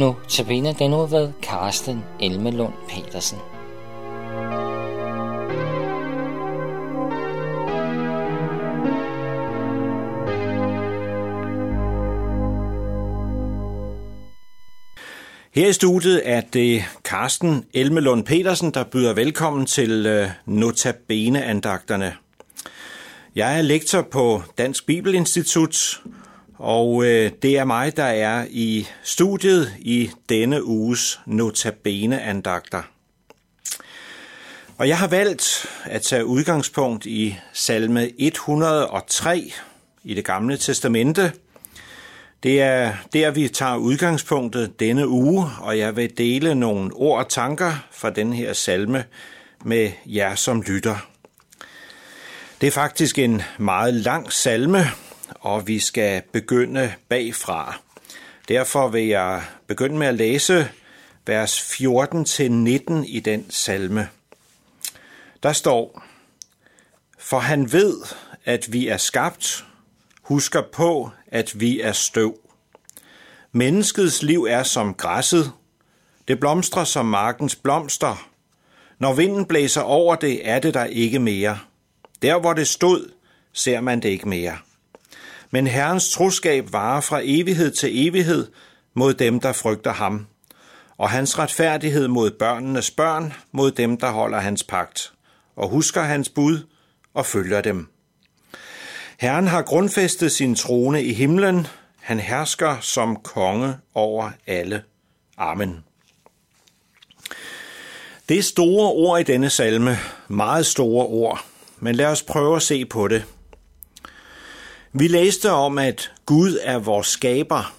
Nu tabiner den nu ved Karsten Elmelund Petersen. Her i studiet er det Karsten Elmelund Petersen, der byder velkommen til øh, Notabene-andagterne. Jeg er lektor på Dansk Bibelinstitut, og øh, det er mig, der er i studiet i denne uges Notabene-andagter. Og jeg har valgt at tage udgangspunkt i salme 103 i det gamle testamente. Det er der, vi tager udgangspunktet denne uge, og jeg vil dele nogle ord og tanker fra den her salme med jer som lytter. Det er faktisk en meget lang salme, og vi skal begynde bagfra. Derfor vil jeg begynde med at læse vers 14-19 i den salme. Der står, For han ved, at vi er skabt, husker på, at vi er støv. Menneskets liv er som græsset. Det blomstrer som markens blomster. Når vinden blæser over det, er det der ikke mere. Der hvor det stod, ser man det ikke mere. Men Herrens troskab varer fra evighed til evighed mod dem, der frygter ham, og hans retfærdighed mod børnenes børn, mod dem, der holder hans pagt, og husker hans bud og følger dem. Herren har grundfæstet sin trone i himlen. Han hersker som konge over alle. Amen. Det er store ord i denne salme, meget store ord, men lad os prøve at se på det. Vi læste om, at Gud er vores skaber.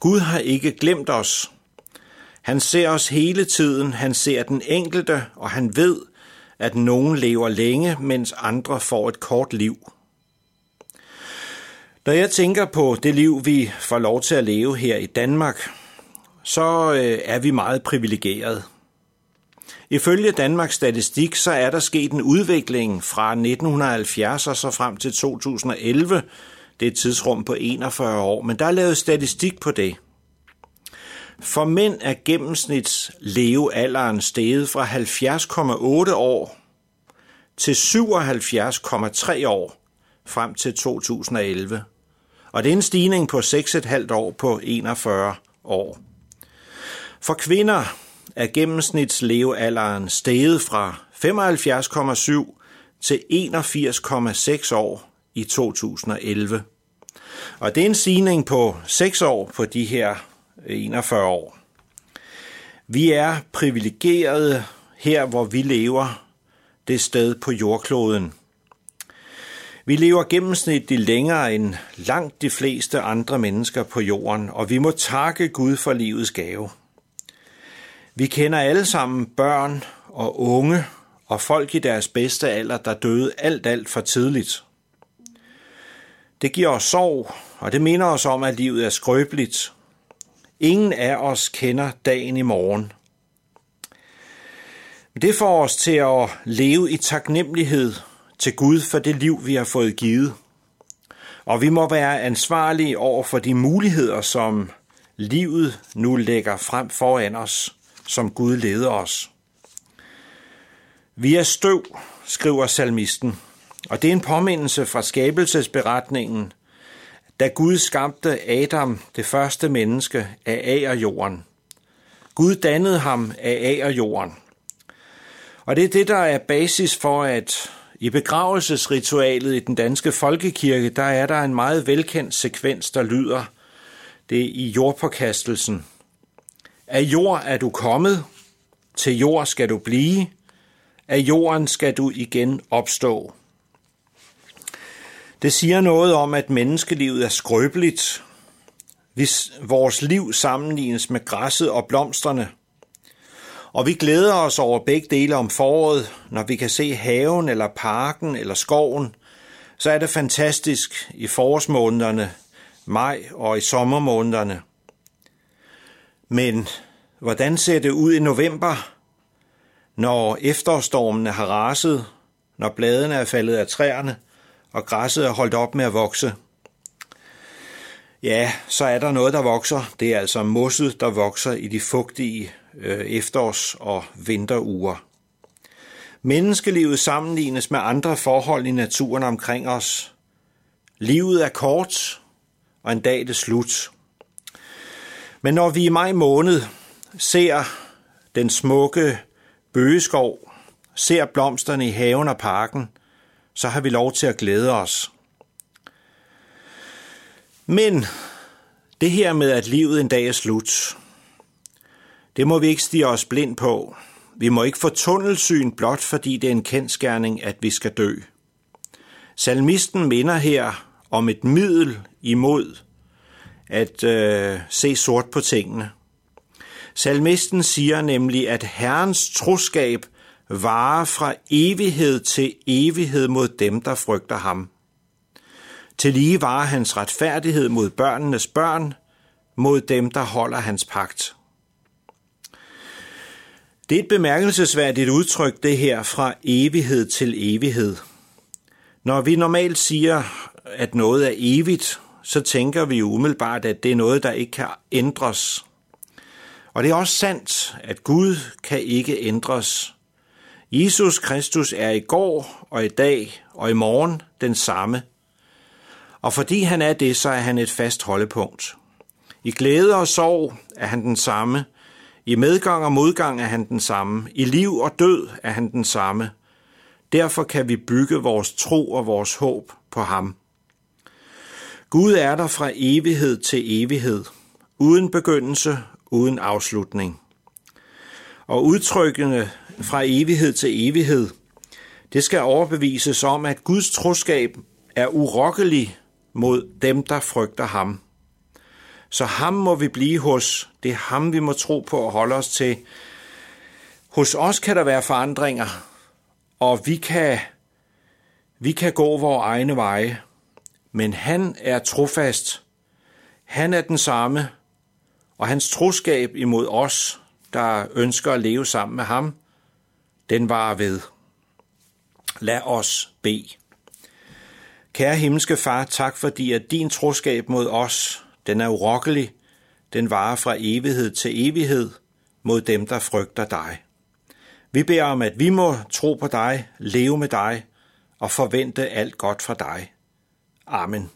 Gud har ikke glemt os. Han ser os hele tiden, han ser den enkelte, og han ved, at nogen lever længe, mens andre får et kort liv. Når jeg tænker på det liv, vi får lov til at leve her i Danmark, så øh, er vi meget privilegeret. Ifølge Danmarks Statistik, så er der sket en udvikling fra 1970 og så frem til 2011. Det er et tidsrum på 41 år, men der er lavet statistik på det. For mænd er gennemsnits levealderen steget fra 70,8 år til 77,3 år frem til 2011 og det er en stigning på 6,5 år på 41 år. For kvinder er gennemsnitslevealderen steget fra 75,7 til 81,6 år i 2011. Og det er en stigning på 6 år på de her 41 år. Vi er privilegerede her, hvor vi lever, det sted på jordkloden – vi lever gennemsnitligt længere end langt de fleste andre mennesker på jorden, og vi må takke Gud for livets gave. Vi kender alle sammen børn og unge og folk i deres bedste alder, der døde alt, alt for tidligt. Det giver os sorg, og det minder os om, at livet er skrøbeligt. Ingen af os kender dagen i morgen. Det får os til at leve i taknemmelighed til Gud for det liv, vi har fået givet. Og vi må være ansvarlige over for de muligheder, som livet nu lægger frem foran os, som Gud leder os. Vi er støv, skriver salmisten, og det er en påmindelse fra skabelsesberetningen, da Gud skabte Adam, det første menneske, af agerjorden. Gud dannede ham af agerjorden. Og det er det, der er basis for, at i begravelsesritualet i den danske folkekirke, der er der en meget velkendt sekvens, der lyder, det er i jordpåkastelsen. Af jord er du kommet, til jord skal du blive, af jorden skal du igen opstå. Det siger noget om, at menneskelivet er skrøbeligt, hvis vores liv sammenlignes med græsset og blomsterne – og vi glæder os over begge dele om foråret, når vi kan se haven eller parken eller skoven. Så er det fantastisk i forårsmånederne, maj og i sommermånederne. Men hvordan ser det ud i november, når efterårsstormene har raset, når bladene er faldet af træerne og græsset er holdt op med at vokse? Ja, så er der noget, der vokser. Det er altså mosset, der vokser i de fugtige øh, efterårs- og vinteruger. Menneskelivet sammenlignes med andre forhold i naturen omkring os. Livet er kort, og en dag er det slut. Men når vi i maj måned ser den smukke bøgeskov, ser blomsterne i haven og parken, så har vi lov til at glæde os. Men det her med, at livet en dag er slut, det må vi ikke stige os blind på. Vi må ikke få tunnelsyn blot fordi det er en kendskærning, at vi skal dø. Salmisten minder her om et middel imod at øh, se sort på tingene. Salmisten siger nemlig, at Herrens troskab varer fra evighed til evighed mod dem, der frygter ham. Til lige varer hans retfærdighed mod børnenes børn, mod dem, der holder hans pagt. Det er et bemærkelsesværdigt udtryk, det her fra evighed til evighed. Når vi normalt siger, at noget er evigt, så tænker vi umiddelbart, at det er noget, der ikke kan ændres. Og det er også sandt, at Gud kan ikke ændres. Jesus Kristus er i går og i dag og i morgen den samme. Og fordi han er det, så er han et fast holdepunkt. I glæde og sorg er han den samme. I medgang og modgang er han den samme. I liv og død er han den samme. Derfor kan vi bygge vores tro og vores håb på ham. Gud er der fra evighed til evighed, uden begyndelse, uden afslutning. Og udtrykkene fra evighed til evighed, det skal overbevises om, at Guds troskab er urokkelig mod dem, der frygter ham. Så ham må vi blive hos, det er ham, vi må tro på og holde os til. Hos os kan der være forandringer, og vi kan, vi kan gå vores egne veje, men han er trofast. Han er den samme, og hans troskab imod os, der ønsker at leve sammen med ham, den varer ved. Lad os bede. Kære himmelske far, tak fordi at din troskab mod os, den er urokkelig, den varer fra evighed til evighed mod dem, der frygter dig. Vi beder om, at vi må tro på dig, leve med dig og forvente alt godt fra dig. Amen.